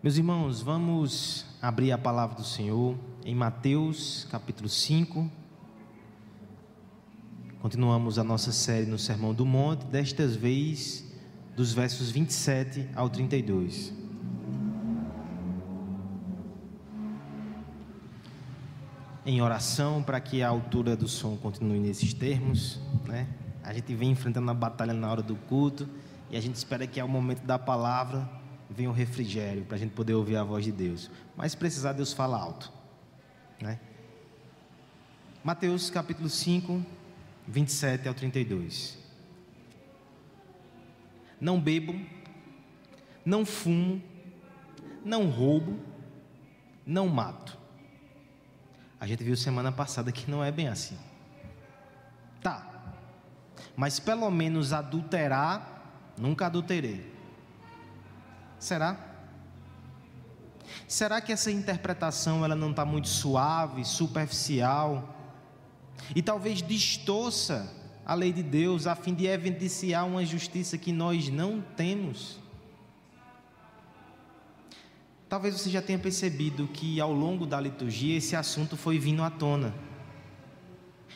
Meus irmãos, vamos abrir a palavra do Senhor em Mateus capítulo 5. Continuamos a nossa série no Sermão do Monte, desta vez dos versos 27 ao 32. Em oração, para que a altura do som continue nesses termos, né? A gente vem enfrentando a batalha na hora do culto e a gente espera que ao momento da palavra venha o refrigério para a gente poder ouvir a voz de Deus. Mas se precisar, Deus fala alto. Né? Mateus capítulo 5, 27 ao 32. Não bebo, não fumo, não roubo, não mato. A gente viu semana passada que não é bem assim. Tá, mas pelo menos adulterar, nunca adulterei. Será? Será que essa interpretação ela não está muito suave, superficial e talvez distorça a lei de Deus a fim de evidenciar uma justiça que nós não temos? Talvez você já tenha percebido que ao longo da liturgia esse assunto foi vindo à tona.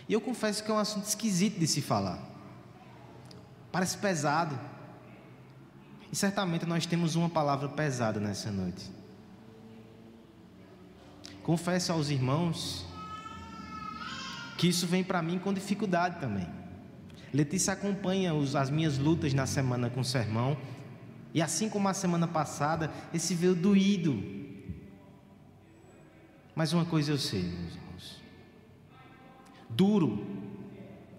E eu confesso que é um assunto esquisito de se falar. Parece pesado. E certamente nós temos uma palavra pesada nessa noite. Confesso aos irmãos que isso vem para mim com dificuldade também. Letícia acompanha os, as minhas lutas na semana com o sermão. E assim como a semana passada, esse veio doído. Mas uma coisa eu sei, meus irmãos: duro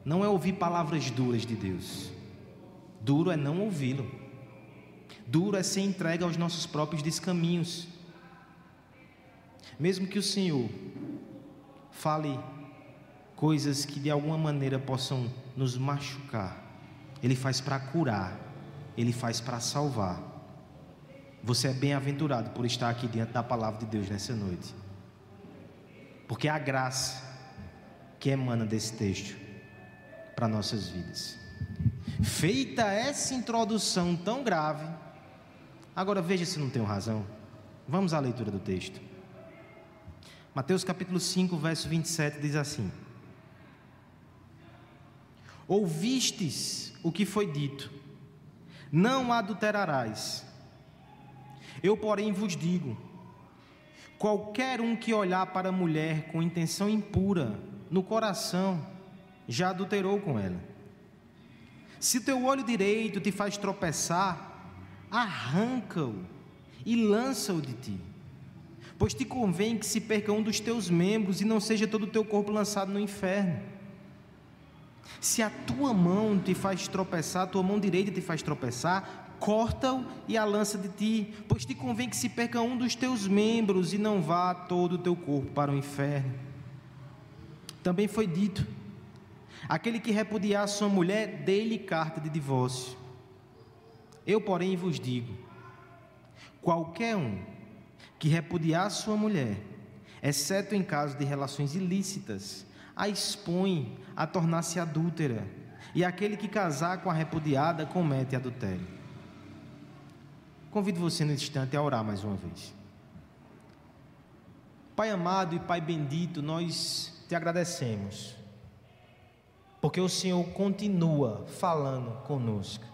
não é ouvir palavras duras de Deus. Duro é não ouvi-lo. Duro é ser entregue aos nossos próprios descaminhos. Mesmo que o Senhor fale coisas que de alguma maneira possam nos machucar, Ele faz para curar, Ele faz para salvar. Você é bem-aventurado por estar aqui diante da palavra de Deus nessa noite, porque a graça que emana desse texto para nossas vidas. Feita essa introdução tão grave, agora veja se não tenho razão. Vamos à leitura do texto. Mateus capítulo 5, verso 27 diz assim: Ouvistes o que foi dito, não adulterarás. Eu, porém, vos digo: qualquer um que olhar para a mulher com intenção impura no coração, já adulterou com ela. Se teu olho direito te faz tropeçar, arranca-o e lança-o de ti. Pois te convém que se perca um dos teus membros e não seja todo o teu corpo lançado no inferno. Se a tua mão te faz tropeçar, a tua mão direita te faz tropeçar, corta-o e a lança de ti, pois te convém que se perca um dos teus membros e não vá todo o teu corpo para o inferno. Também foi dito: Aquele que repudiar sua mulher, dê-lhe carta de divórcio. Eu, porém, vos digo: qualquer um que repudiar sua mulher, exceto em caso de relações ilícitas, a expõe a tornar-se adúltera, e aquele que casar com a repudiada comete adultério. Convido você nesse instante a orar mais uma vez. Pai amado e Pai bendito, nós te agradecemos porque o Senhor continua falando conosco.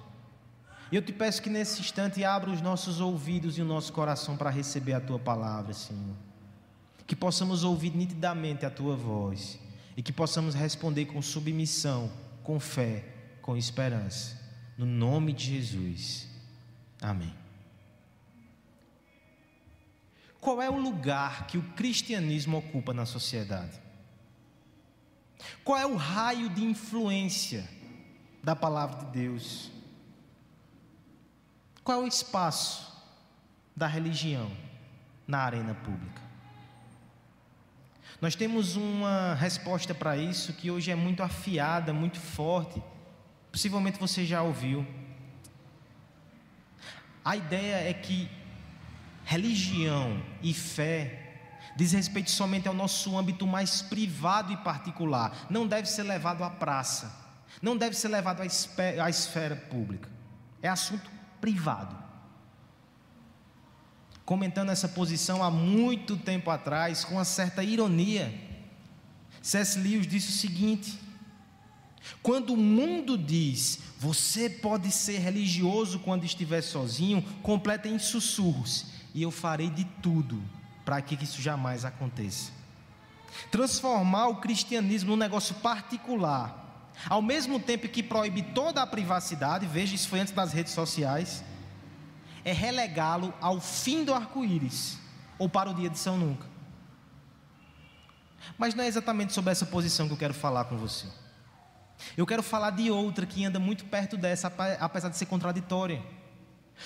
E eu te peço que nesse instante abra os nossos ouvidos e o nosso coração para receber a tua palavra, Senhor. Que possamos ouvir nitidamente a tua voz e que possamos responder com submissão, com fé, com esperança. No nome de Jesus. Amém. Qual é o lugar que o cristianismo ocupa na sociedade? Qual é o raio de influência da palavra de Deus? Qual é o espaço da religião na arena pública? Nós temos uma resposta para isso que hoje é muito afiada, muito forte. Possivelmente você já ouviu. A ideia é que religião e fé diz respeito somente ao nosso âmbito mais privado e particular, não deve ser levado à praça, não deve ser levado à esfera, pública, é assunto privado. comentando essa posição há muito tempo atrás, com uma certa ironia. C.S. Lewis disse o seguinte: quando o mundo diz, você pode ser religioso quando estiver sozinho, completa em sussurros, e eu farei de tudo para que isso jamais aconteça. Transformar o cristianismo num negócio particular, ao mesmo tempo que proíbe toda a privacidade, veja, isso foi antes das redes sociais, é relegá-lo ao fim do arco-íris, ou para o dia de São Nunca. Mas não é exatamente sobre essa posição que eu quero falar com você. Eu quero falar de outra que anda muito perto dessa, apesar de ser contraditória.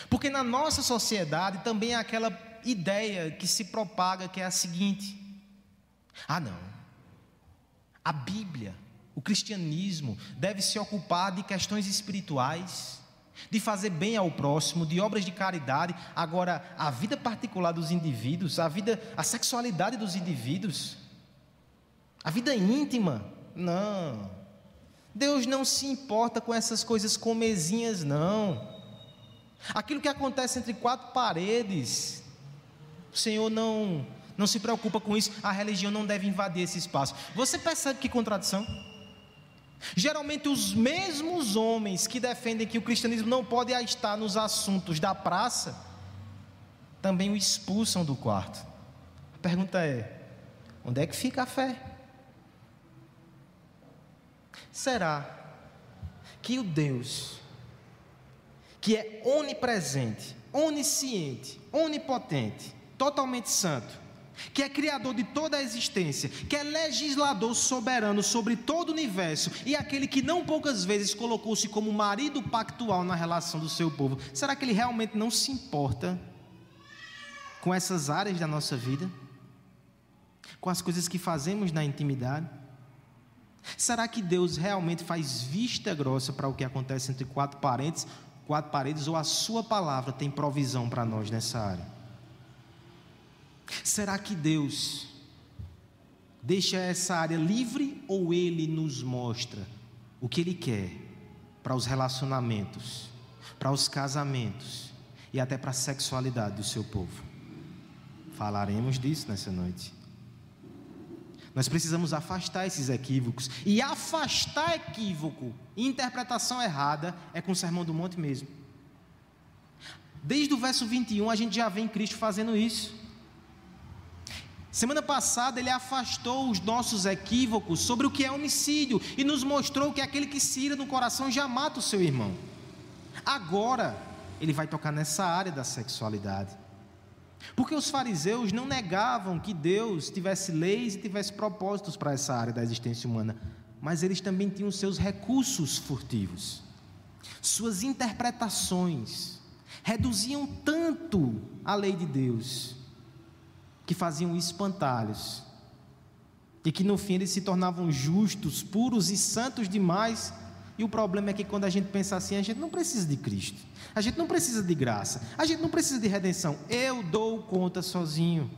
Porque na nossa sociedade também há aquela ideia que se propaga que é a seguinte: ah, não. A Bíblia, o cristianismo, deve se ocupar de questões espirituais, de fazer bem ao próximo, de obras de caridade. Agora, a vida particular dos indivíduos, a vida, a sexualidade dos indivíduos, a vida íntima, não. Deus não se importa com essas coisas comezinhas, não. Aquilo que acontece entre quatro paredes, o Senhor não, não se preocupa com isso, a religião não deve invadir esse espaço. Você percebe que contradição? Geralmente, os mesmos homens que defendem que o cristianismo não pode estar nos assuntos da praça, também o expulsam do quarto. A pergunta é: onde é que fica a fé? Será que o Deus, que é onipresente, onisciente, onipotente, totalmente santo, que é criador de toda a existência, que é legislador soberano sobre todo o universo e aquele que não poucas vezes colocou-se como marido pactual na relação do seu povo, será que ele realmente não se importa com essas áreas da nossa vida? Com as coisas que fazemos na intimidade? Será que Deus realmente faz vista grossa para o que acontece entre quatro paredes, quatro paredes ou a sua palavra tem provisão para nós nessa área? Será que Deus deixa essa área livre ou ele nos mostra o que ele quer para os relacionamentos, para os casamentos e até para a sexualidade do seu povo? Falaremos disso nessa noite. Nós precisamos afastar esses equívocos. E afastar equívoco e interpretação errada é com o Sermão do Monte mesmo. Desde o verso 21 a gente já vê Cristo fazendo isso. Semana passada ele afastou os nossos equívocos sobre o que é homicídio e nos mostrou que aquele que se ira no coração já mata o seu irmão. Agora ele vai tocar nessa área da sexualidade. Porque os fariseus não negavam que Deus tivesse leis e tivesse propósitos para essa área da existência humana, mas eles também tinham seus recursos furtivos, suas interpretações, reduziam tanto a lei de Deus, que faziam espantalhos, e que no fim eles se tornavam justos, puros e santos demais e o problema é que quando a gente pensa assim, a gente não precisa de Cristo, a gente não precisa de graça, a gente não precisa de redenção. Eu dou conta sozinho.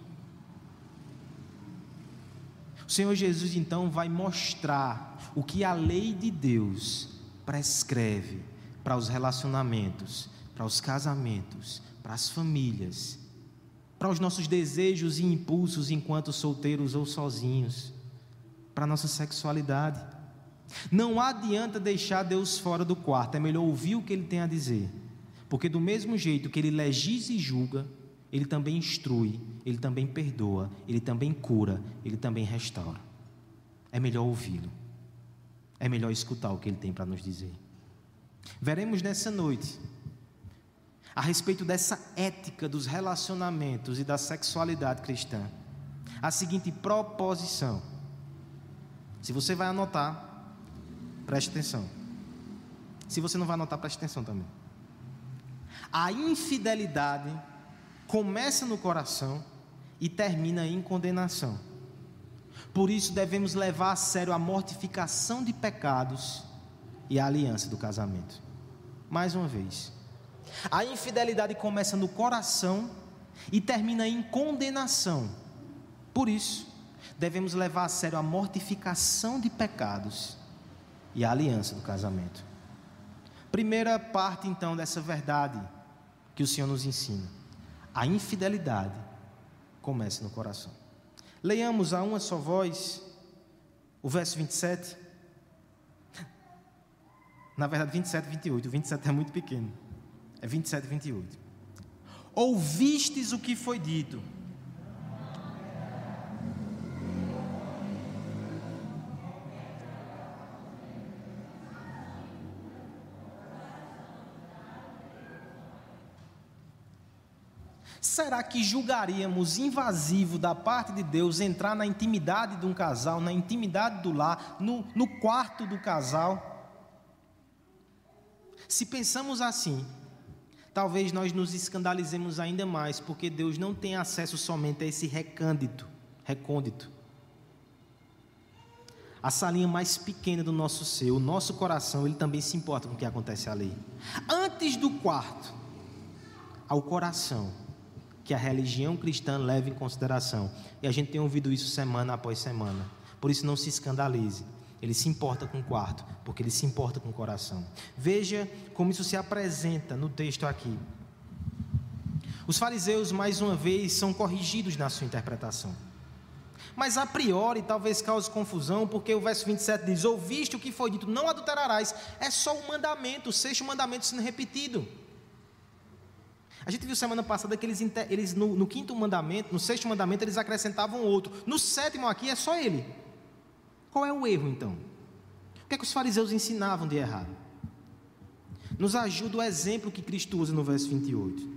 O Senhor Jesus então vai mostrar o que a lei de Deus prescreve para os relacionamentos, para os casamentos, para as famílias, para os nossos desejos e impulsos enquanto solteiros ou sozinhos, para a nossa sexualidade. Não adianta deixar Deus fora do quarto, é melhor ouvir o que ele tem a dizer. Porque do mesmo jeito que ele legisla e julga, ele também instrui, ele também perdoa, ele também cura, ele também restaura. É melhor ouvi-lo. É melhor escutar o que ele tem para nos dizer. Veremos nessa noite a respeito dessa ética dos relacionamentos e da sexualidade cristã. A seguinte proposição. Se você vai anotar, Preste atenção. Se você não vai anotar, preste atenção também. A infidelidade começa no coração e termina em condenação. Por isso devemos levar a sério a mortificação de pecados e a aliança do casamento. Mais uma vez. A infidelidade começa no coração e termina em condenação. Por isso, devemos levar a sério a mortificação de pecados e a aliança do casamento. Primeira parte, então, dessa verdade que o Senhor nos ensina: A infidelidade começa no coração. Leiamos a uma só voz o verso 27. Na verdade, 27 e 28. O 27 é muito pequeno. É 27 e 28. Ouvistes o que foi dito Será que julgaríamos invasivo da parte de Deus entrar na intimidade de um casal, na intimidade do lar, no, no quarto do casal? Se pensamos assim, talvez nós nos escandalizemos ainda mais, porque Deus não tem acesso somente a esse recândito, recôndito. A salinha mais pequena do nosso ser, o nosso coração, ele também se importa com o que acontece ali. Antes do quarto, ao coração que a religião cristã leva em consideração. E a gente tem ouvido isso semana após semana. Por isso não se escandalize. Ele se importa com o quarto, porque ele se importa com o coração. Veja como isso se apresenta no texto aqui. Os fariseus, mais uma vez, são corrigidos na sua interpretação. Mas a priori talvez cause confusão, porque o verso 27 diz: Ouviste o que foi dito, não adulterarás. É só o mandamento, o sexto mandamento sendo repetido. A gente viu semana passada que eles, eles no, no, quinto mandamento, no sexto mandamento, eles acrescentavam outro. No sétimo aqui é só ele. Qual é o erro então? O que é que os fariseus ensinavam de errado? Nos ajuda o exemplo que Cristo usa no verso 28.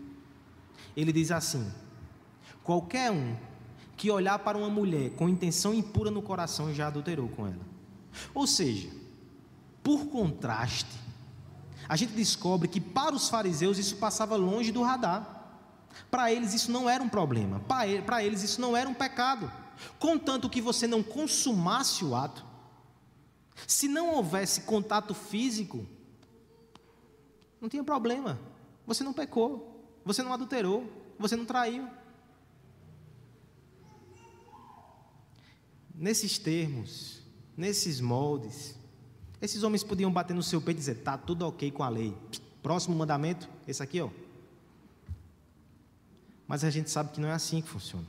Ele diz assim: Qualquer um que olhar para uma mulher com intenção impura no coração já adulterou com ela. Ou seja, por contraste, a gente descobre que para os fariseus isso passava longe do radar. Para eles isso não era um problema, para eles isso não era um pecado. Contanto que você não consumasse o ato, se não houvesse contato físico, não tinha problema. Você não pecou, você não adulterou, você não traiu. Nesses termos, nesses moldes, esses homens podiam bater no seu peito e dizer: está tudo ok com a lei. Próximo mandamento, esse aqui, ó. Mas a gente sabe que não é assim que funciona.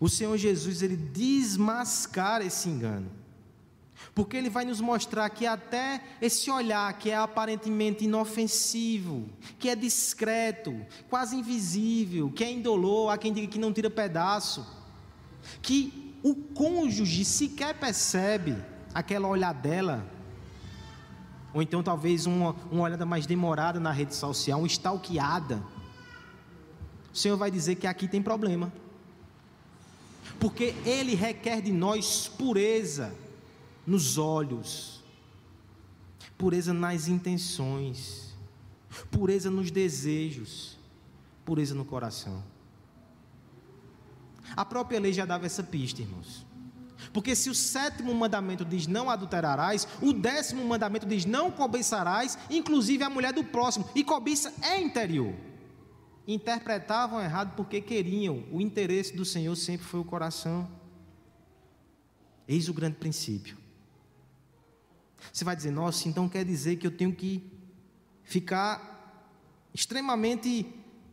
O Senhor Jesus, ele desmascara esse engano. Porque ele vai nos mostrar que até esse olhar que é aparentemente inofensivo, que é discreto, quase invisível, que é indolor, há quem diga que não tira pedaço, que o cônjuge sequer percebe, aquela olhadela, ou então talvez uma, uma olhada mais demorada na rede social, uma stalkeada, o Senhor vai dizer que aqui tem problema, porque Ele requer de nós pureza nos olhos, pureza nas intenções, pureza nos desejos, pureza no coração. A própria lei já dava essa pista, irmãos. Porque se o sétimo mandamento diz não adulterarás, o décimo mandamento diz não cobiçarás, inclusive a mulher do próximo, e cobiça é interior. Interpretavam errado porque queriam, o interesse do Senhor sempre foi o coração. Eis o grande princípio. Você vai dizer, nossa, então quer dizer que eu tenho que ficar extremamente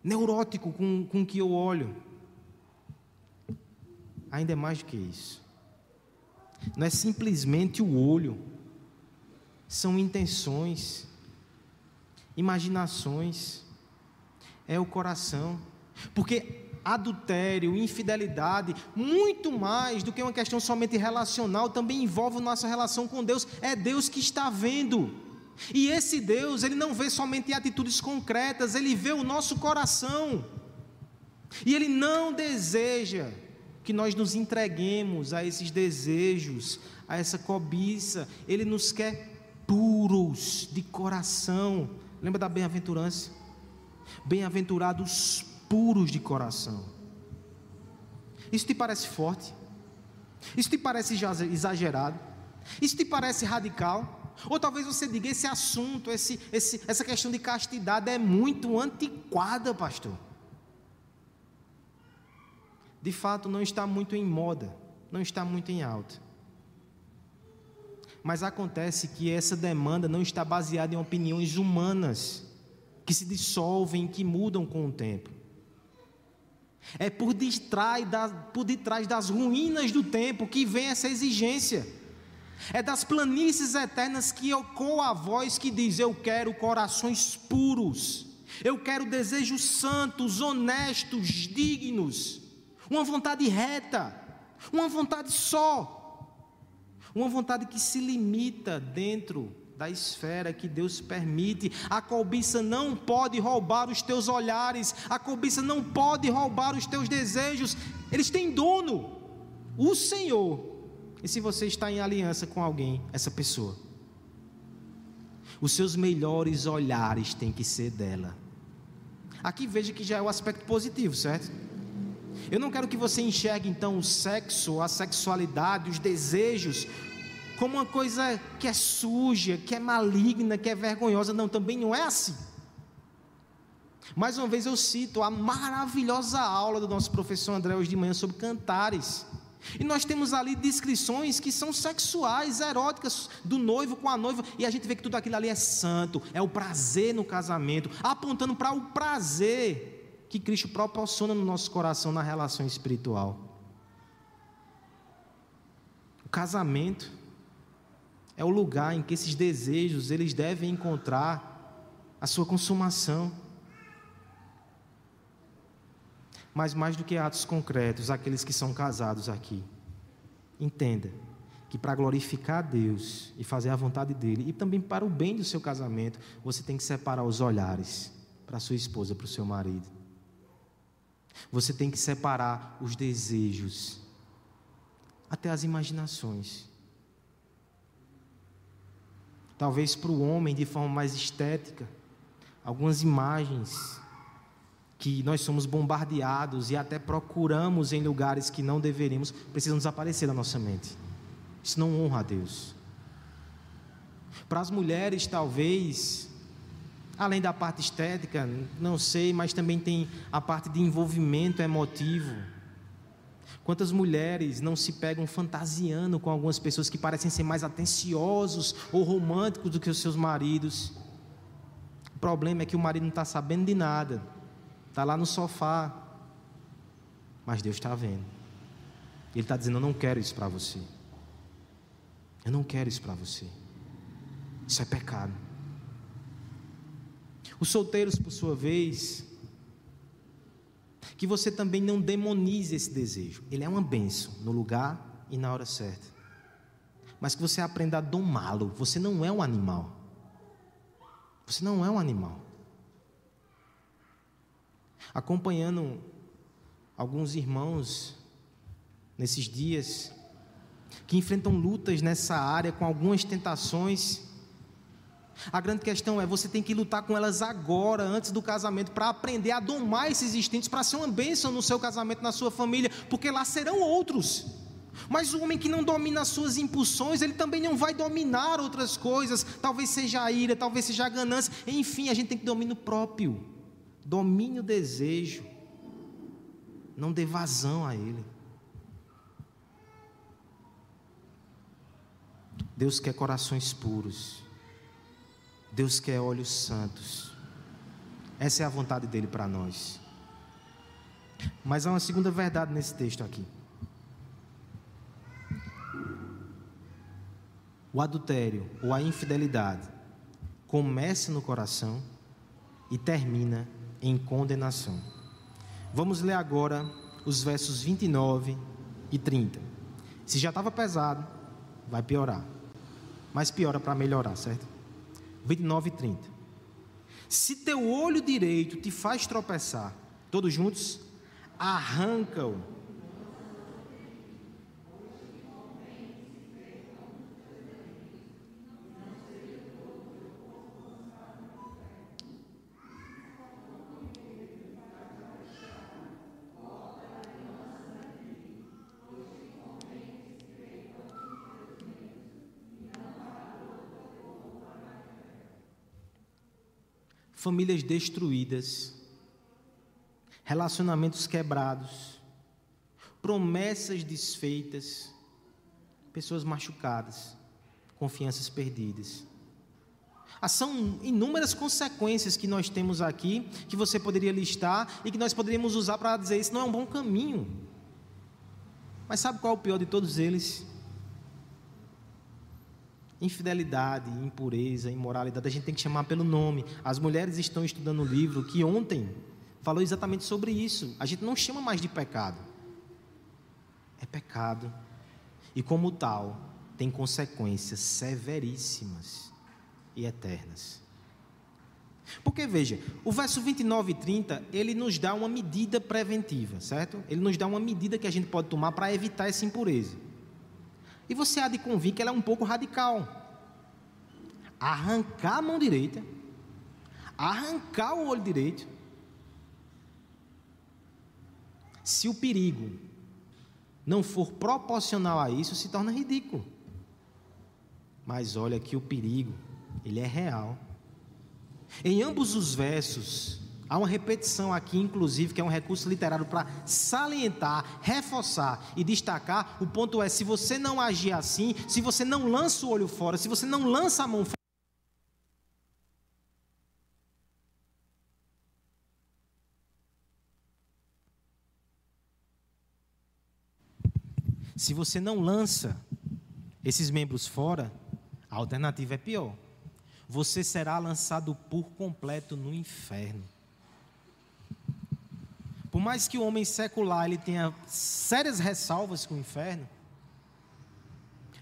neurótico com, com o que eu olho. Ainda é mais do que isso não é simplesmente o olho, são intenções, imaginações, é o coração, porque adultério, infidelidade, muito mais do que uma questão somente relacional, também envolve nossa relação com Deus, é Deus que está vendo. E esse Deus, ele não vê somente atitudes concretas, ele vê o nosso coração. E ele não deseja que nós nos entreguemos a esses desejos, a essa cobiça. Ele nos quer puros de coração. Lembra da bem-aventurança? Bem-aventurados puros de coração. Isso te parece forte? Isso te parece exagerado? Isso te parece radical? Ou talvez você diga: esse assunto, esse, esse, essa questão de castidade é muito antiquada, pastor de fato não está muito em moda, não está muito em alta. Mas acontece que essa demanda não está baseada em opiniões humanas. Que se dissolvem, que mudam com o tempo. É por detrás, das, por detrás das ruínas do tempo que vem essa exigência. É das planícies eternas que ecoa a voz que diz: Eu quero corações puros, eu quero desejos santos, honestos, dignos, uma vontade reta, uma vontade só, uma vontade que se limita dentro da esfera que Deus permite. A cobiça não pode roubar os teus olhares, a cobiça não pode roubar os teus desejos, eles têm dono, o Senhor. E se você está em aliança com alguém, essa pessoa, os seus melhores olhares têm que ser dela. Aqui veja que já é o aspecto positivo, certo? Eu não quero que você enxergue então o sexo, a sexualidade, os desejos como uma coisa que é suja, que é maligna, que é vergonhosa. Não, também não é assim. Mais uma vez eu cito a maravilhosa aula do nosso professor André hoje de manhã sobre cantares. E nós temos ali descrições que são sexuais, eróticas, do noivo com a noiva, e a gente vê que tudo aquilo ali é santo, é o prazer no casamento, apontando para o prazer que Cristo proporciona no nosso coração na relação espiritual. O casamento é o lugar em que esses desejos eles devem encontrar a sua consumação. Mas mais do que atos concretos, aqueles que são casados aqui, entenda que para glorificar a Deus e fazer a vontade dele, e também para o bem do seu casamento, você tem que separar os olhares para sua esposa, para o seu marido. Você tem que separar os desejos, até as imaginações. Talvez para o homem, de forma mais estética, algumas imagens que nós somos bombardeados e até procuramos em lugares que não deveríamos, precisam desaparecer da nossa mente. Isso não honra a Deus. Para as mulheres, talvez, além da parte estética, não sei, mas também tem a parte de envolvimento emotivo. Quantas mulheres não se pegam fantasiando com algumas pessoas que parecem ser mais atenciosos ou românticos do que os seus maridos? O problema é que o marido não está sabendo de nada está lá no sofá, mas Deus está vendo. Ele está dizendo: Eu não quero isso para você. Eu não quero isso para você. Isso é pecado. Os solteiros, por sua vez, que você também não demonize esse desejo. Ele é uma benção no lugar e na hora certa. Mas que você aprenda a domá-lo. Você não é um animal. Você não é um animal acompanhando alguns irmãos nesses dias que enfrentam lutas nessa área com algumas tentações. A grande questão é você tem que lutar com elas agora, antes do casamento, para aprender a domar esses instintos, para ser uma bênção no seu casamento, na sua família, porque lá serão outros. Mas o homem que não domina as suas impulsões, ele também não vai dominar outras coisas. Talvez seja a ira, talvez seja a ganância. Enfim, a gente tem que domínio próprio. Domine o desejo. Não dê vazão a ele. Deus quer corações puros. Deus quer olhos santos. Essa é a vontade dele para nós. Mas há uma segunda verdade nesse texto aqui. O adultério ou a infidelidade começa no coração e termina em condenação. Vamos ler agora os versos 29 e 30. Se já estava pesado, vai piorar. Mas piora para melhorar, certo? 29 e 30. Se teu olho direito te faz tropeçar, todos juntos, arranca-o famílias destruídas, relacionamentos quebrados, promessas desfeitas, pessoas machucadas, confianças perdidas. Ah, são inúmeras consequências que nós temos aqui, que você poderia listar e que nós poderíamos usar para dizer isso não é um bom caminho. Mas sabe qual é o pior de todos eles? Infidelidade, impureza, imoralidade, a gente tem que chamar pelo nome. As mulheres estão estudando um livro que ontem falou exatamente sobre isso. A gente não chama mais de pecado. É pecado. E como tal, tem consequências severíssimas e eternas. Porque veja, o verso 29 e 30, ele nos dá uma medida preventiva, certo? Ele nos dá uma medida que a gente pode tomar para evitar essa impureza. E você há de convir que ela é um pouco radical. Arrancar a mão direita, arrancar o olho direito. Se o perigo não for proporcional a isso, se torna ridículo. Mas olha que o perigo, ele é real. Em ambos os versos, há uma repetição aqui, inclusive, que é um recurso literário para salientar, reforçar e destacar. O ponto é: se você não agir assim, se você não lança o olho fora, se você não lança a mão fora, Se você não lança esses membros fora, a alternativa é pior. Você será lançado por completo no inferno. Mais que o homem secular ele tenha sérias ressalvas com o inferno,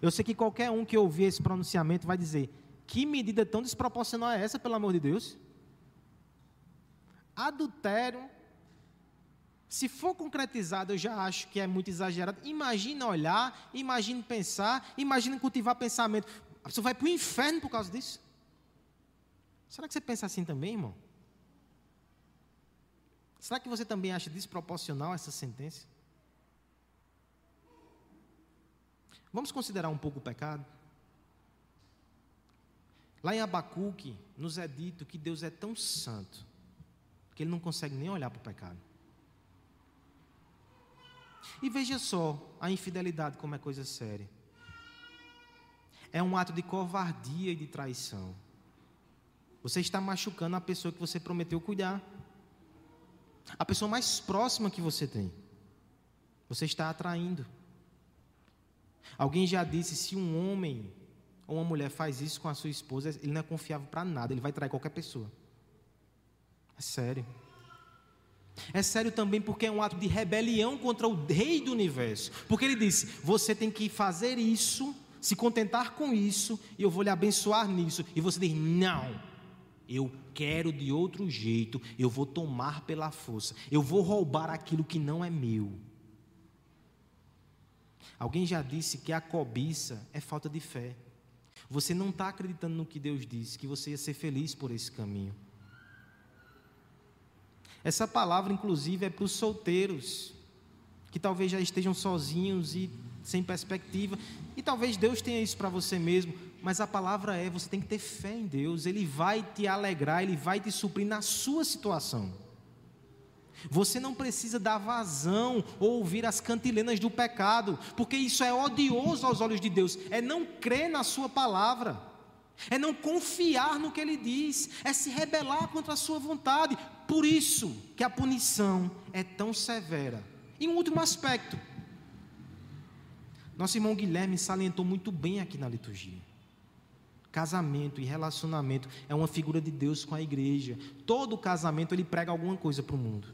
eu sei que qualquer um que ouvir esse pronunciamento vai dizer: que medida tão desproporcional é essa, pelo amor de Deus? Adultério se for concretizado, eu já acho que é muito exagerado. Imagina olhar, imagine pensar, imagine cultivar pensamento. A pessoa vai para o inferno por causa disso. Será que você pensa assim também, irmão? Será que você também acha desproporcional essa sentença? Vamos considerar um pouco o pecado? Lá em Abacuque, nos é dito que Deus é tão santo que ele não consegue nem olhar para o pecado. E veja só a infidelidade como é coisa séria. É um ato de covardia e de traição. Você está machucando a pessoa que você prometeu cuidar. A pessoa mais próxima que você tem. Você está atraindo. Alguém já disse: se um homem ou uma mulher faz isso com a sua esposa, ele não é confiável para nada, ele vai trair qualquer pessoa. É sério. É sério também porque é um ato de rebelião contra o rei do universo. Porque ele disse: você tem que fazer isso, se contentar com isso, e eu vou lhe abençoar nisso. E você diz: não, eu quero de outro jeito, eu vou tomar pela força, eu vou roubar aquilo que não é meu. Alguém já disse que a cobiça é falta de fé. Você não está acreditando no que Deus disse, que você ia ser feliz por esse caminho. Essa palavra, inclusive, é para os solteiros, que talvez já estejam sozinhos e sem perspectiva. E talvez Deus tenha isso para você mesmo, mas a palavra é: você tem que ter fé em Deus, Ele vai te alegrar, Ele vai te suprir na sua situação. Você não precisa dar vazão ou ouvir as cantilenas do pecado, porque isso é odioso aos olhos de Deus, é não crer na Sua palavra é não confiar no que ele diz, é se rebelar contra a sua vontade. Por isso que a punição é tão severa. E um último aspecto. Nosso irmão Guilherme salientou muito bem aqui na liturgia. Casamento e relacionamento é uma figura de Deus com a igreja. Todo casamento ele prega alguma coisa para o mundo.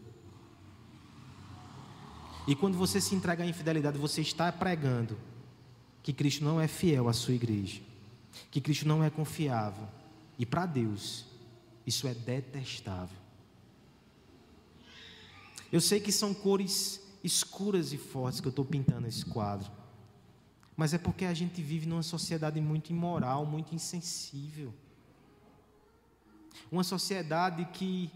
E quando você se entrega à infidelidade, você está pregando que Cristo não é fiel à sua igreja que Cristo não é confiável. E para Deus, isso é detestável. Eu sei que são cores escuras e fortes que eu estou pintando esse quadro. Mas é porque a gente vive numa sociedade muito imoral, muito insensível. Uma sociedade que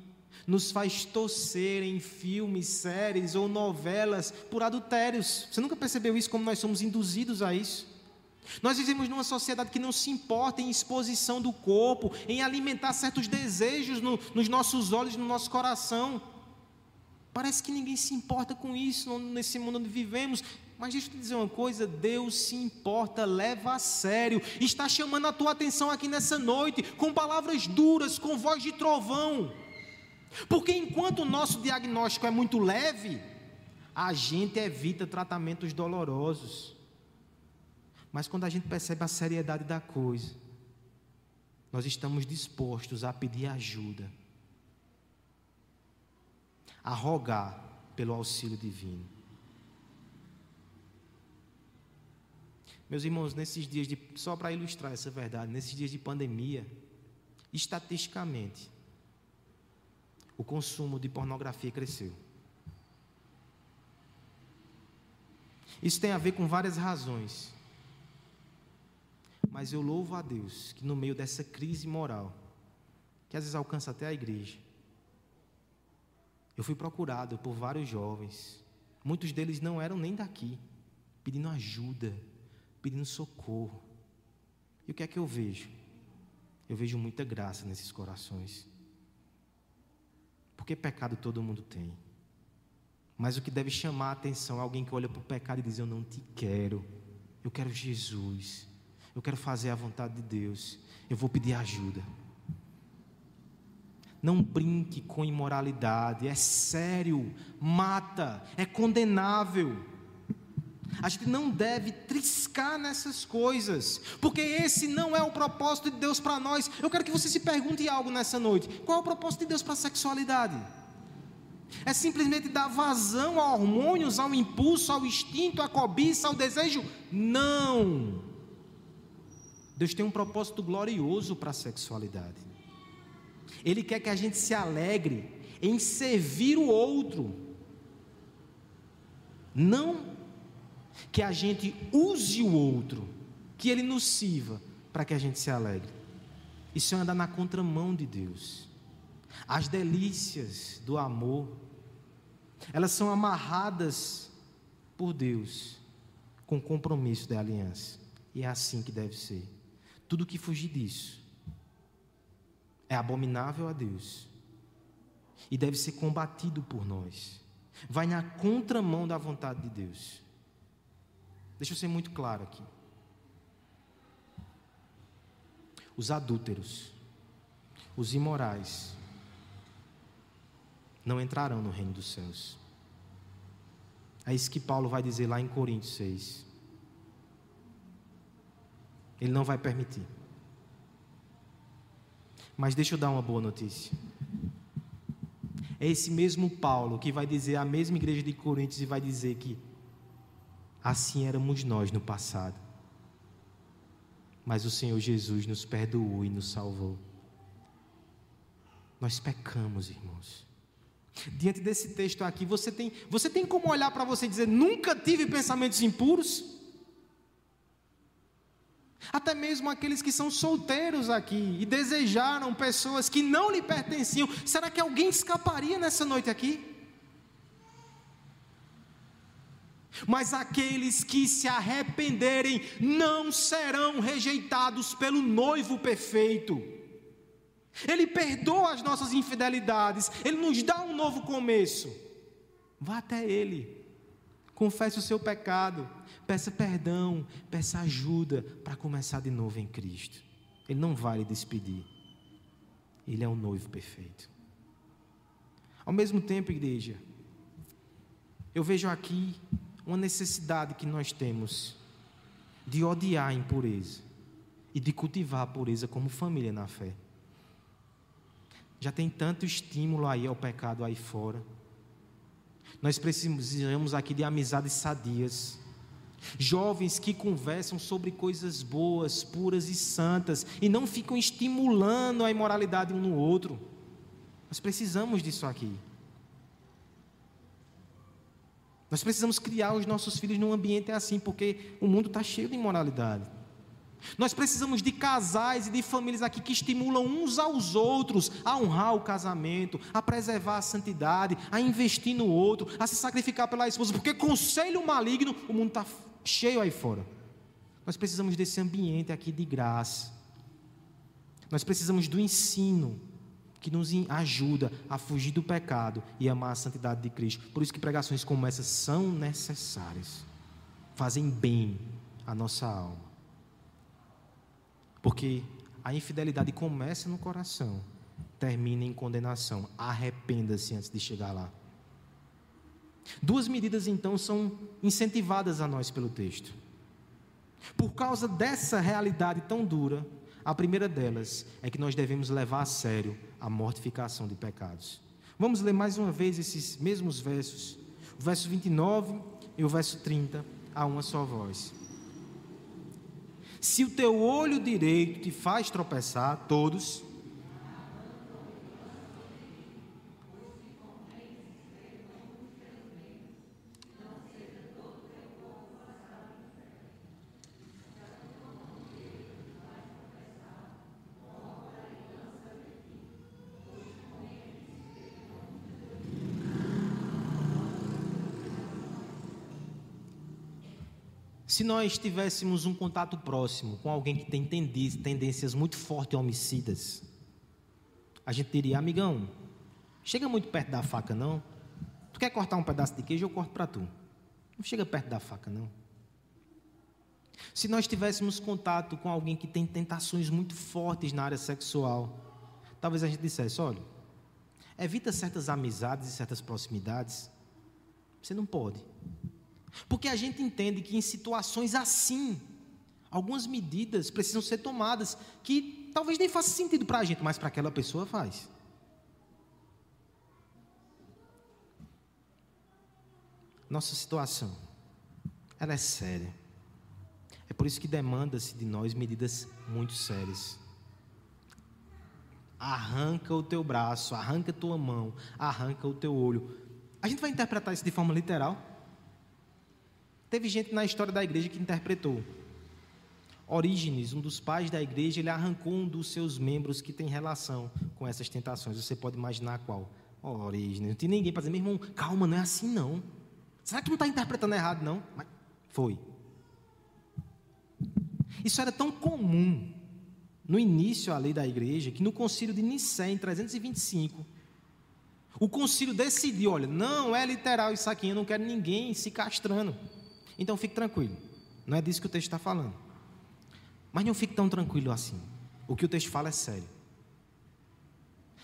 nos faz torcer em filmes, séries ou novelas por adultérios. Você nunca percebeu isso, como nós somos induzidos a isso? Nós vivemos numa sociedade que não se importa em exposição do corpo, em alimentar certos desejos no, nos nossos olhos, no nosso coração. Parece que ninguém se importa com isso nesse mundo onde vivemos. Mas deixa eu te dizer uma coisa: Deus se importa, leva a sério, está chamando a tua atenção aqui nessa noite, com palavras duras, com voz de trovão. Porque enquanto o nosso diagnóstico é muito leve, a gente evita tratamentos dolorosos. Mas quando a gente percebe a seriedade da coisa, nós estamos dispostos a pedir ajuda, a rogar pelo auxílio divino. Meus irmãos, nesses dias de, só para ilustrar essa verdade, nesses dias de pandemia, estatisticamente, o consumo de pornografia cresceu. Isso tem a ver com várias razões. Mas eu louvo a Deus que no meio dessa crise moral, que às vezes alcança até a igreja, eu fui procurado por vários jovens, muitos deles não eram nem daqui, pedindo ajuda, pedindo socorro. E o que é que eu vejo? Eu vejo muita graça nesses corações. Porque pecado todo mundo tem. Mas o que deve chamar a atenção é alguém que olha para o pecado e diz: Eu não te quero, eu quero Jesus, eu quero fazer a vontade de Deus, eu vou pedir ajuda. Não brinque com imoralidade, é sério, mata, é condenável. A gente não deve triscar nessas coisas, porque esse não é o propósito de Deus para nós. Eu quero que você se pergunte algo nessa noite: qual é o propósito de Deus para a sexualidade? É simplesmente dar vazão a hormônios, ao impulso, ao instinto, à cobiça, ao desejo? Não. Deus tem um propósito glorioso para a sexualidade. Ele quer que a gente se alegre em servir o outro, não que a gente use o outro, que ele nos sirva para que a gente se alegre. Isso é andar na contramão de Deus. As delícias do amor, elas são amarradas por Deus com compromisso da aliança. E é assim que deve ser. Tudo que fugir disso é abominável a Deus e deve ser combatido por nós. Vai na contramão da vontade de Deus. Deixa eu ser muito claro aqui. Os adúlteros, os imorais, não entrarão no reino dos céus. É isso que Paulo vai dizer lá em Coríntios 6. Ele não vai permitir. Mas deixa eu dar uma boa notícia. É esse mesmo Paulo que vai dizer à mesma igreja de Coríntios e vai dizer que Assim éramos nós no passado. Mas o Senhor Jesus nos perdoou e nos salvou. Nós pecamos, irmãos. Diante desse texto aqui, você tem, você tem como olhar para você e dizer: nunca tive pensamentos impuros? Até mesmo aqueles que são solteiros aqui e desejaram pessoas que não lhe pertenciam, será que alguém escaparia nessa noite aqui? Mas aqueles que se arrependerem não serão rejeitados pelo noivo perfeito. Ele perdoa as nossas infidelidades, ele nos dá um novo começo. Vá até ele, confesse o seu pecado, peça perdão, peça ajuda para começar de novo em Cristo. Ele não vai lhe despedir, ele é o noivo perfeito. Ao mesmo tempo, igreja, eu vejo aqui uma necessidade que nós temos de odiar a impureza e de cultivar a pureza como família na fé. Já tem tanto estímulo aí ao pecado aí fora. Nós precisamos aqui de amizades sadias. Jovens que conversam sobre coisas boas, puras e santas e não ficam estimulando a imoralidade um no outro. Nós precisamos disso aqui. Nós precisamos criar os nossos filhos num ambiente assim, porque o mundo está cheio de imoralidade. Nós precisamos de casais e de famílias aqui que estimulam uns aos outros a honrar o casamento, a preservar a santidade, a investir no outro, a se sacrificar pela esposa, porque conselho maligno, o mundo está cheio aí fora. Nós precisamos desse ambiente aqui de graça. Nós precisamos do ensino que nos ajuda a fugir do pecado e amar a santidade de Cristo. Por isso que pregações como essas são necessárias. fazem bem à nossa alma. Porque a infidelidade começa no coração, termina em condenação. Arrependa-se antes de chegar lá. Duas medidas então são incentivadas a nós pelo texto. Por causa dessa realidade tão dura, a primeira delas é que nós devemos levar a sério a mortificação de pecados. Vamos ler mais uma vez esses mesmos versos, o verso 29 e o verso 30, a uma só voz. Se o teu olho direito te faz tropeçar, todos. Se nós tivéssemos um contato próximo com alguém que tem tendências muito fortes homicidas, a gente diria, amigão, chega muito perto da faca não. Tu quer cortar um pedaço de queijo, eu corto para tu. Não chega perto da faca não. Se nós tivéssemos contato com alguém que tem tentações muito fortes na área sexual, talvez a gente dissesse, olha, evita certas amizades e certas proximidades. Você não pode. Porque a gente entende que em situações assim, algumas medidas precisam ser tomadas que talvez nem faça sentido para a gente, mas para aquela pessoa faz. Nossa situação, ela é séria. É por isso que demanda-se de nós medidas muito sérias. Arranca o teu braço, arranca a tua mão, arranca o teu olho. A gente vai interpretar isso de forma literal? Teve gente na história da igreja que interpretou. Orígenes, um dos pais da igreja, ele arrancou um dos seus membros que tem relação com essas tentações. Você pode imaginar qual? Orígenes. Não tem ninguém para dizer, meu irmão, calma, não é assim não. Será que não está interpretando errado, não? Mas foi. Isso era tão comum no início a lei da igreja que no concílio de Nicéia, em 325, o concílio decidiu: olha, não é literal isso aqui, eu não quero ninguém se castrando. Então fique tranquilo. Não é disso que o texto está falando. Mas não fique tão tranquilo assim. O que o texto fala é sério.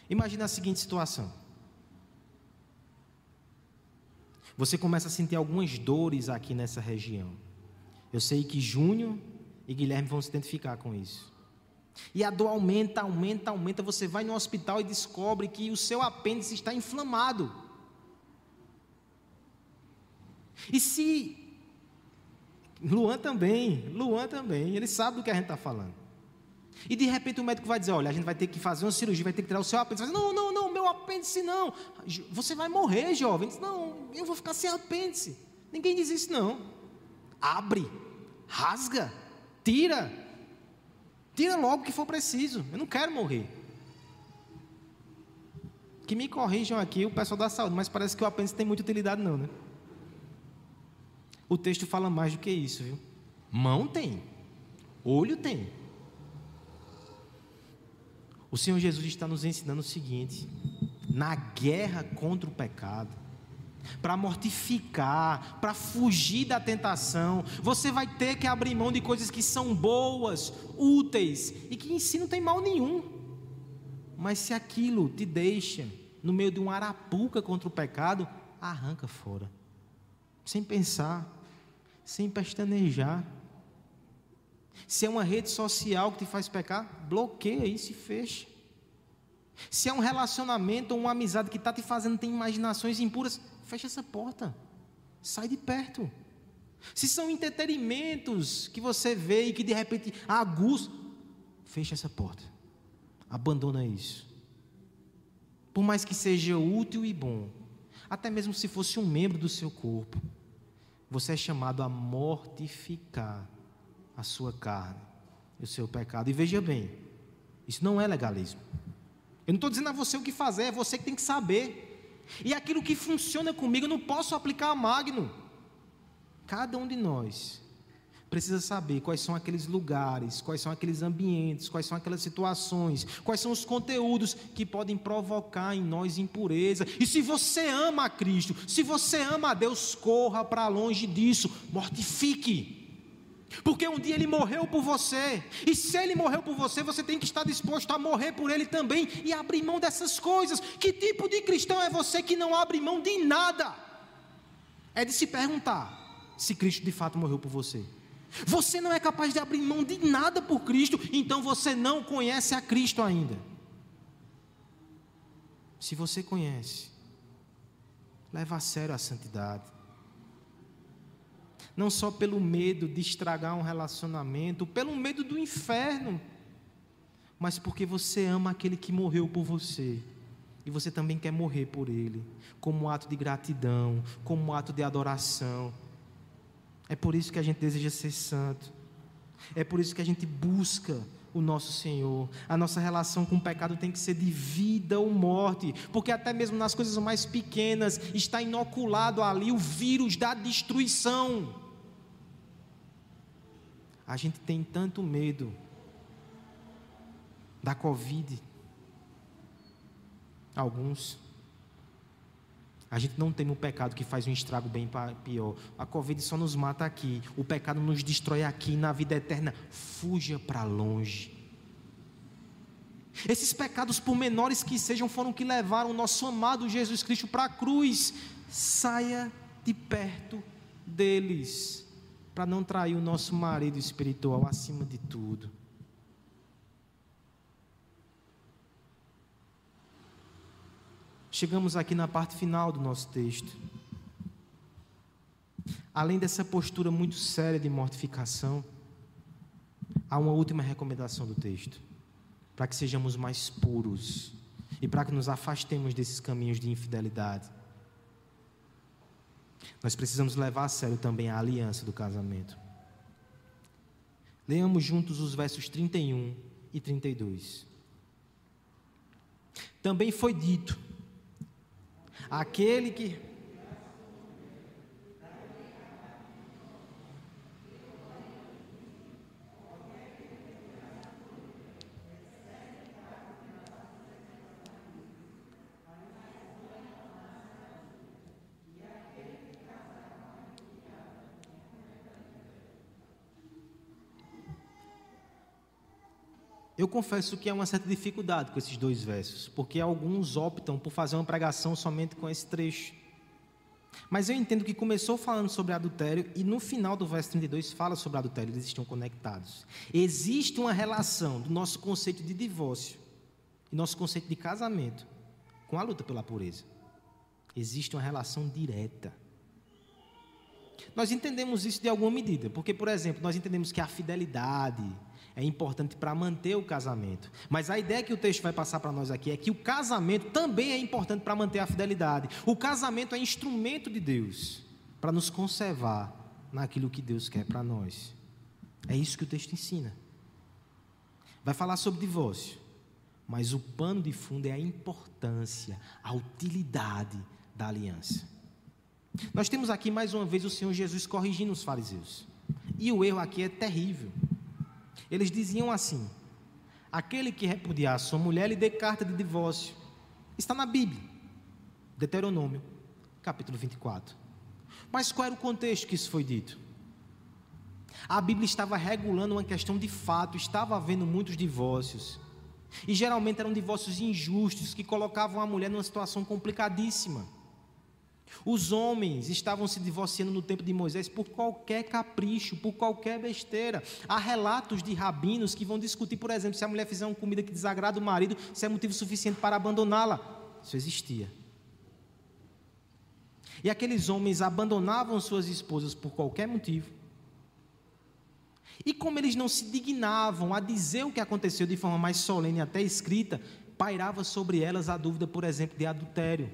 Imagina a seguinte situação. Você começa a sentir algumas dores aqui nessa região. Eu sei que Júnior e Guilherme vão se identificar com isso. E a dor aumenta, aumenta, aumenta. Você vai no hospital e descobre que o seu apêndice está inflamado. E se Luan também, Luan também, ele sabe do que a gente está falando. E de repente o médico vai dizer: Olha, a gente vai ter que fazer uma cirurgia, vai ter que tirar o seu apêndice. Não, não, não, meu apêndice não. Você vai morrer, jovem. Diz, não, eu vou ficar sem apêndice. Ninguém diz isso, não. Abre, rasga, tira. Tira logo o que for preciso. Eu não quero morrer. Que me corrijam aqui o pessoal da saúde, mas parece que o apêndice tem muita utilidade, não, né? O texto fala mais do que isso, viu? Mão tem, olho tem. O Senhor Jesus está nos ensinando o seguinte: na guerra contra o pecado, para mortificar, para fugir da tentação, você vai ter que abrir mão de coisas que são boas, úteis e que em si não tem mal nenhum. Mas se aquilo te deixa no meio de uma arapuca contra o pecado, arranca fora, sem pensar sem pestanejar. Se é uma rede social que te faz pecar, bloqueia isso e fecha. Se é um relacionamento ou uma amizade que está te fazendo ter imaginações impuras, fecha essa porta. Sai de perto. Se são entretenimentos que você vê e que de repente aguça, fecha essa porta. Abandona isso. Por mais que seja útil e bom, até mesmo se fosse um membro do seu corpo, você é chamado a mortificar a sua carne e o seu pecado. E veja bem, isso não é legalismo. Eu não estou dizendo a você o que fazer, é você que tem que saber. E aquilo que funciona comigo, eu não posso aplicar a Magno. Cada um de nós precisa saber quais são aqueles lugares, quais são aqueles ambientes, quais são aquelas situações, quais são os conteúdos que podem provocar em nós impureza. E se você ama a Cristo, se você ama a Deus, corra para longe disso, mortifique. Porque um dia ele morreu por você, e se ele morreu por você, você tem que estar disposto a morrer por ele também e abrir mão dessas coisas. Que tipo de cristão é você que não abre mão de nada? É de se perguntar se Cristo de fato morreu por você. Você não é capaz de abrir mão de nada por Cristo, então você não conhece a Cristo ainda. Se você conhece, leva a sério a santidade. Não só pelo medo de estragar um relacionamento, pelo medo do inferno, mas porque você ama aquele que morreu por você. E você também quer morrer por ele, como um ato de gratidão, como um ato de adoração. É por isso que a gente deseja ser santo. É por isso que a gente busca o nosso Senhor. A nossa relação com o pecado tem que ser de vida ou morte, porque até mesmo nas coisas mais pequenas está inoculado ali o vírus da destruição. A gente tem tanto medo da Covid. Alguns a gente não tem um pecado que faz um estrago bem pior. A Covid só nos mata aqui. O pecado nos destrói aqui. Na vida eterna, fuja para longe. Esses pecados, por menores que sejam, foram que levaram o nosso amado Jesus Cristo para a cruz. Saia de perto deles, para não trair o nosso marido espiritual acima de tudo. Chegamos aqui na parte final do nosso texto. Além dessa postura muito séria de mortificação, há uma última recomendação do texto, para que sejamos mais puros e para que nos afastemos desses caminhos de infidelidade. Nós precisamos levar a sério também a aliança do casamento. Leamos juntos os versos 31 e 32. Também foi dito: Aquele que Eu confesso que há uma certa dificuldade com esses dois versos, porque alguns optam por fazer uma pregação somente com esse trecho. Mas eu entendo que começou falando sobre adultério e no final do verso 32 fala sobre adultério, eles estão conectados. Existe uma relação do nosso conceito de divórcio e nosso conceito de casamento com a luta pela pureza. Existe uma relação direta. Nós entendemos isso de alguma medida, porque, por exemplo, nós entendemos que a fidelidade, é importante para manter o casamento. Mas a ideia que o texto vai passar para nós aqui é que o casamento também é importante para manter a fidelidade. O casamento é instrumento de Deus para nos conservar naquilo que Deus quer para nós. É isso que o texto ensina. Vai falar sobre divórcio, mas o pano de fundo é a importância, a utilidade da aliança. Nós temos aqui mais uma vez o Senhor Jesus corrigindo os fariseus. E o erro aqui é terrível. Eles diziam assim: aquele que repudiar sua mulher lhe dê carta de divórcio. Está na Bíblia, Deuteronômio, capítulo 24. Mas qual era o contexto que isso foi dito? A Bíblia estava regulando uma questão de fato, estava havendo muitos divórcios. E geralmente eram divórcios injustos que colocavam a mulher numa situação complicadíssima. Os homens estavam se divorciando no tempo de Moisés por qualquer capricho, por qualquer besteira. Há relatos de rabinos que vão discutir, por exemplo, se a mulher fizer uma comida que desagrada o marido, se é motivo suficiente para abandoná-la. Isso existia. E aqueles homens abandonavam suas esposas por qualquer motivo. E como eles não se dignavam a dizer o que aconteceu de forma mais solene, até escrita, pairava sobre elas a dúvida, por exemplo, de adultério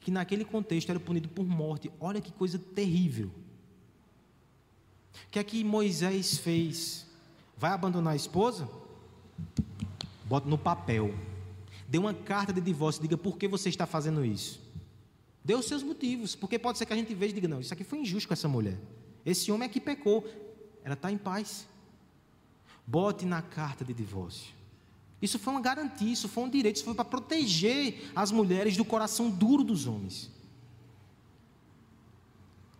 que naquele contexto era punido por morte. Olha que coisa terrível. O que é que Moisés fez? Vai abandonar a esposa? Bota no papel. Dê uma carta de divórcio, diga por que você está fazendo isso. Dê os seus motivos, porque pode ser que a gente veja e diga: não, isso aqui foi injusto com essa mulher. Esse homem aqui pecou. era estar em paz. Bote na carta de divórcio. Isso foi uma garantia, isso foi um direito, isso foi para proteger as mulheres do coração duro dos homens.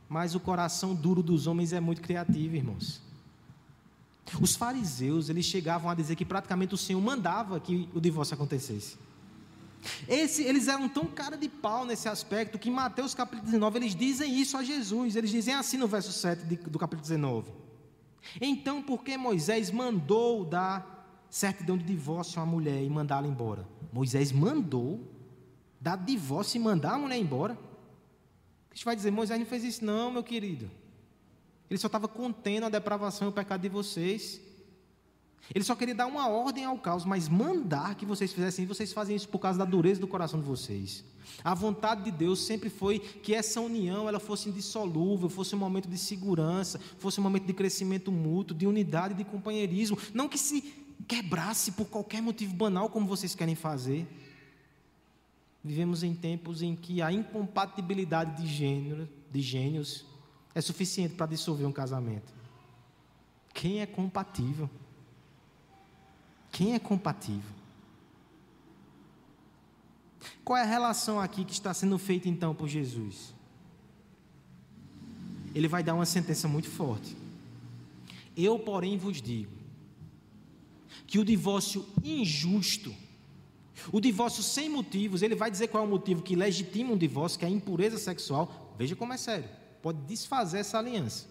Mas o coração duro dos homens é muito criativo, irmãos. Os fariseus, eles chegavam a dizer que praticamente o Senhor mandava que o divórcio acontecesse. Esse, eles eram tão cara de pau nesse aspecto que em Mateus capítulo 19 eles dizem isso a Jesus. Eles dizem assim no verso 7 de, do capítulo 19: Então, por que Moisés mandou dar certidão de divórcio a uma mulher e mandá-la embora? Moisés mandou dar divórcio e mandar a mulher embora? Gente vai dizer: Moisés não fez isso, não, meu querido. Ele só estava contendo a depravação e o pecado de vocês. Ele só queria dar uma ordem ao caos, mas mandar que vocês fizessem isso, vocês fazem isso por causa da dureza do coração de vocês. A vontade de Deus sempre foi que essa união ela fosse indissolúvel, fosse um momento de segurança, fosse um momento de crescimento mútuo, de unidade, de companheirismo, não que se quebrasse por qualquer motivo banal como vocês querem fazer. Vivemos em tempos em que a incompatibilidade de gênero, de gênios, é suficiente para dissolver um casamento. Quem é compatível? Quem é compatível? Qual é a relação aqui que está sendo feita então por Jesus? Ele vai dar uma sentença muito forte. Eu, porém, vos digo que o divórcio injusto, o divórcio sem motivos, ele vai dizer qual é o motivo que legitima um divórcio, que é a impureza sexual. Veja como é sério. Pode desfazer essa aliança.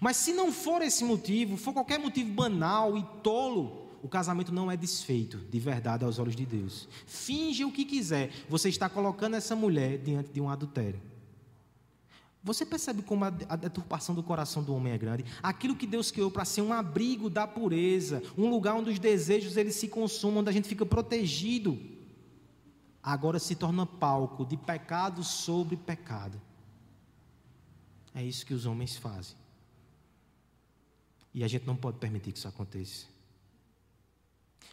Mas se não for esse motivo, for qualquer motivo banal e tolo, o casamento não é desfeito de verdade aos olhos de Deus. Finge o que quiser, você está colocando essa mulher diante de um adultério. Você percebe como a, deturpação do coração do homem é grande? Aquilo que Deus criou para ser um abrigo da pureza, um lugar onde os desejos eles se consumam, onde a gente fica protegido, agora se torna palco de pecado sobre pecado. É isso que os homens fazem. E a gente não pode permitir que isso aconteça.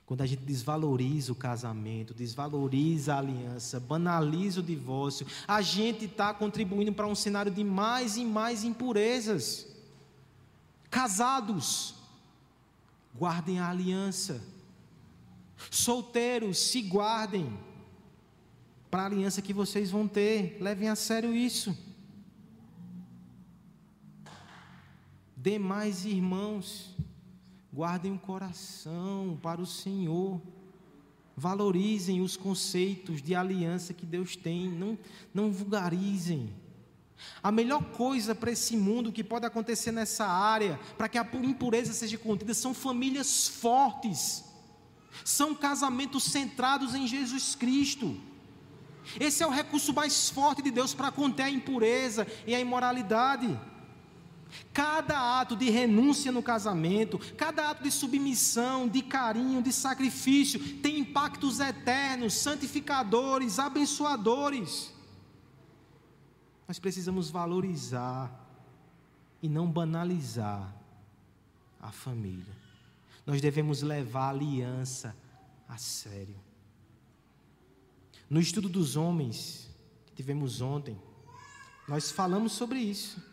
Quando a gente desvaloriza o casamento, desvaloriza a aliança, banaliza o divórcio, a gente está contribuindo para um cenário de mais e mais impurezas. Casados, guardem a aliança. Solteiros, se guardem para a aliança que vocês vão ter. Levem a sério isso. Demais irmãos, Guardem o coração para o Senhor. Valorizem os conceitos de aliança que Deus tem. Não, não vulgarizem. A melhor coisa para esse mundo que pode acontecer nessa área, para que a impureza seja contida, são famílias fortes, são casamentos centrados em Jesus Cristo. Esse é o recurso mais forte de Deus para conter a impureza e a imoralidade. Cada ato de renúncia no casamento, cada ato de submissão, de carinho, de sacrifício, tem impactos eternos, santificadores, abençoadores. Nós precisamos valorizar e não banalizar a família. Nós devemos levar a aliança a sério. No estudo dos homens que tivemos ontem, nós falamos sobre isso.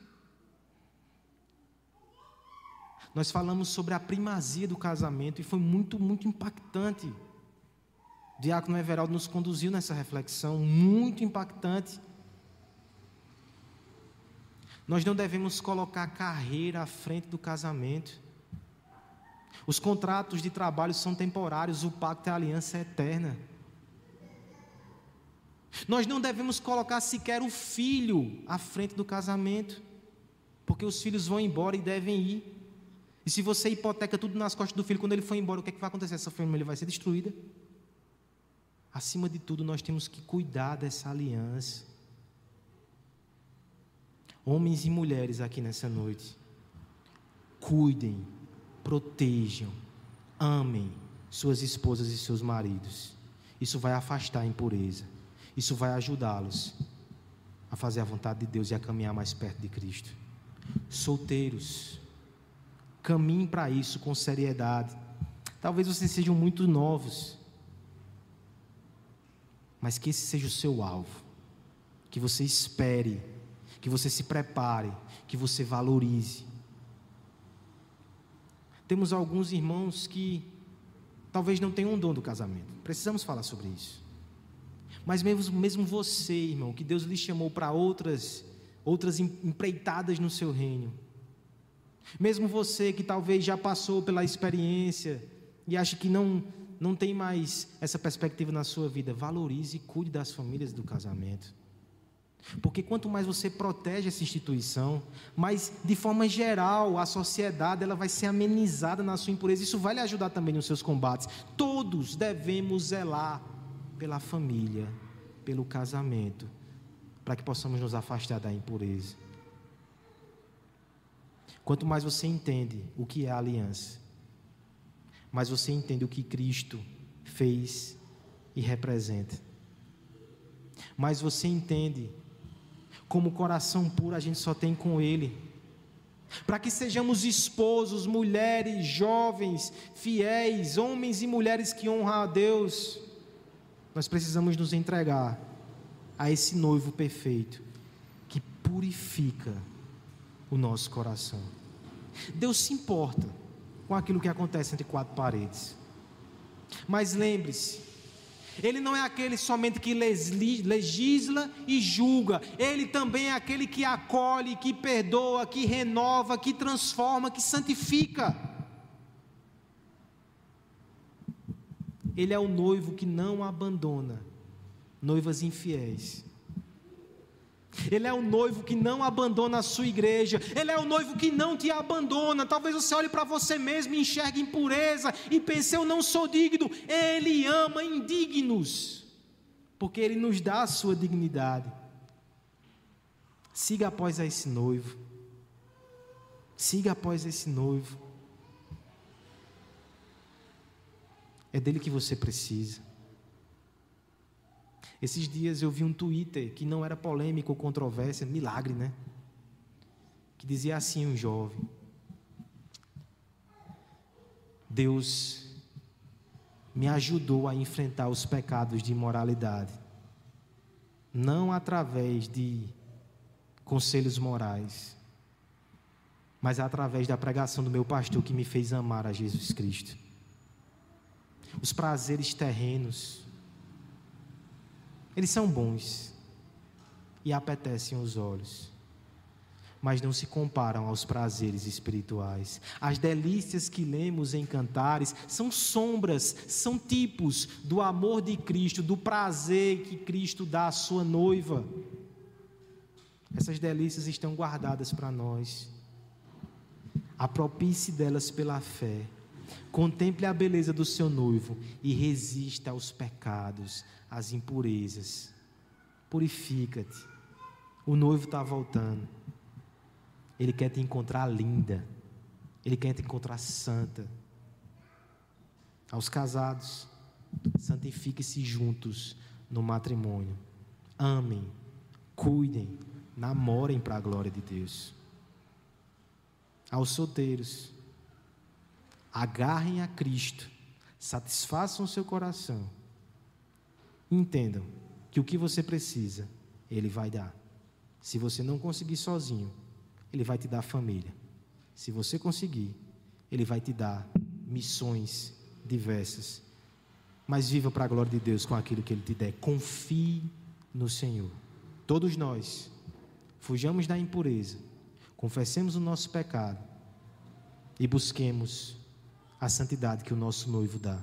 Nós falamos sobre a primazia do casamento e foi muito, muito impactante. O Diácono Everaldo nos conduziu nessa reflexão, muito impactante. Nós não devemos colocar a carreira à frente do casamento. Os contratos de trabalho são temporários, o pacto e a aliança é eterna. Nós não devemos colocar sequer o filho à frente do casamento, porque os filhos vão embora e devem ir. E se você hipoteca tudo nas costas do filho, quando ele for embora, o que, é que vai acontecer? Essa família vai ser destruída. Acima de tudo, nós temos que cuidar dessa aliança. Homens e mulheres aqui nessa noite, cuidem, protejam, amem suas esposas e seus maridos. Isso vai afastar a impureza. Isso vai ajudá-los a fazer a vontade de Deus e a caminhar mais perto de Cristo. Solteiros, Caminhe para isso com seriedade. Talvez vocês sejam muito novos, mas que esse seja o seu alvo. Que você espere, que você se prepare, que você valorize. Temos alguns irmãos que talvez não tenham um dom do casamento. Precisamos falar sobre isso. Mas mesmo, mesmo você, irmão, que Deus lhe chamou para outras, outras empreitadas no seu reino. Mesmo você que talvez já passou pela experiência e acha que não, não tem mais essa perspectiva na sua vida, valorize e cuide das famílias do casamento. Porque quanto mais você protege essa instituição, mais de forma geral a sociedade ela vai ser amenizada na sua impureza. Isso vai lhe ajudar também nos seus combates. Todos devemos zelar pela família, pelo casamento, para que possamos nos afastar da impureza. Quanto mais você entende o que é a aliança, mais você entende o que Cristo fez e representa. Mais você entende como coração puro a gente só tem com Ele. Para que sejamos esposos, mulheres, jovens, fiéis, homens e mulheres que honram a Deus, nós precisamos nos entregar a esse noivo perfeito que purifica o nosso coração. Deus se importa com aquilo que acontece entre quatro paredes. Mas lembre-se, Ele não é aquele somente que legisla e julga, Ele também é aquele que acolhe, que perdoa, que renova, que transforma, que santifica. Ele é o noivo que não abandona noivas infiéis. Ele é o noivo que não abandona a sua igreja. Ele é o noivo que não te abandona. Talvez você olhe para você mesmo e enxergue impureza e pense: Eu não sou digno. Ele ama indignos, porque Ele nos dá a sua dignidade. Siga após esse noivo. Siga após esse noivo. É dele que você precisa. Esses dias eu vi um Twitter que não era polêmico ou controvérsia, milagre, né? Que dizia assim um jovem: Deus me ajudou a enfrentar os pecados de imoralidade, não através de conselhos morais, mas através da pregação do meu pastor que me fez amar a Jesus Cristo. Os prazeres terrenos, eles são bons e apetecem os olhos, mas não se comparam aos prazeres espirituais. As delícias que lemos em cantares são sombras, são tipos do amor de Cristo, do prazer que Cristo dá à sua noiva. Essas delícias estão guardadas para nós. Apropie-se delas pela fé. Contemple a beleza do seu noivo e resista aos pecados, as impurezas. Purifica-te. O noivo está voltando. Ele quer te encontrar linda. Ele quer te encontrar santa. Aos casados, santifique-se juntos no matrimônio. Amem, cuidem, namorem para a glória de Deus. Aos solteiros, agarrem a Cristo, satisfaçam o seu coração Entendam que o que você precisa, Ele vai dar. Se você não conseguir sozinho, Ele vai te dar família. Se você conseguir, Ele vai te dar missões diversas. Mas viva para a glória de Deus com aquilo que Ele te der. Confie no Senhor. Todos nós, fujamos da impureza, confessemos o nosso pecado e busquemos a santidade que o nosso noivo dá.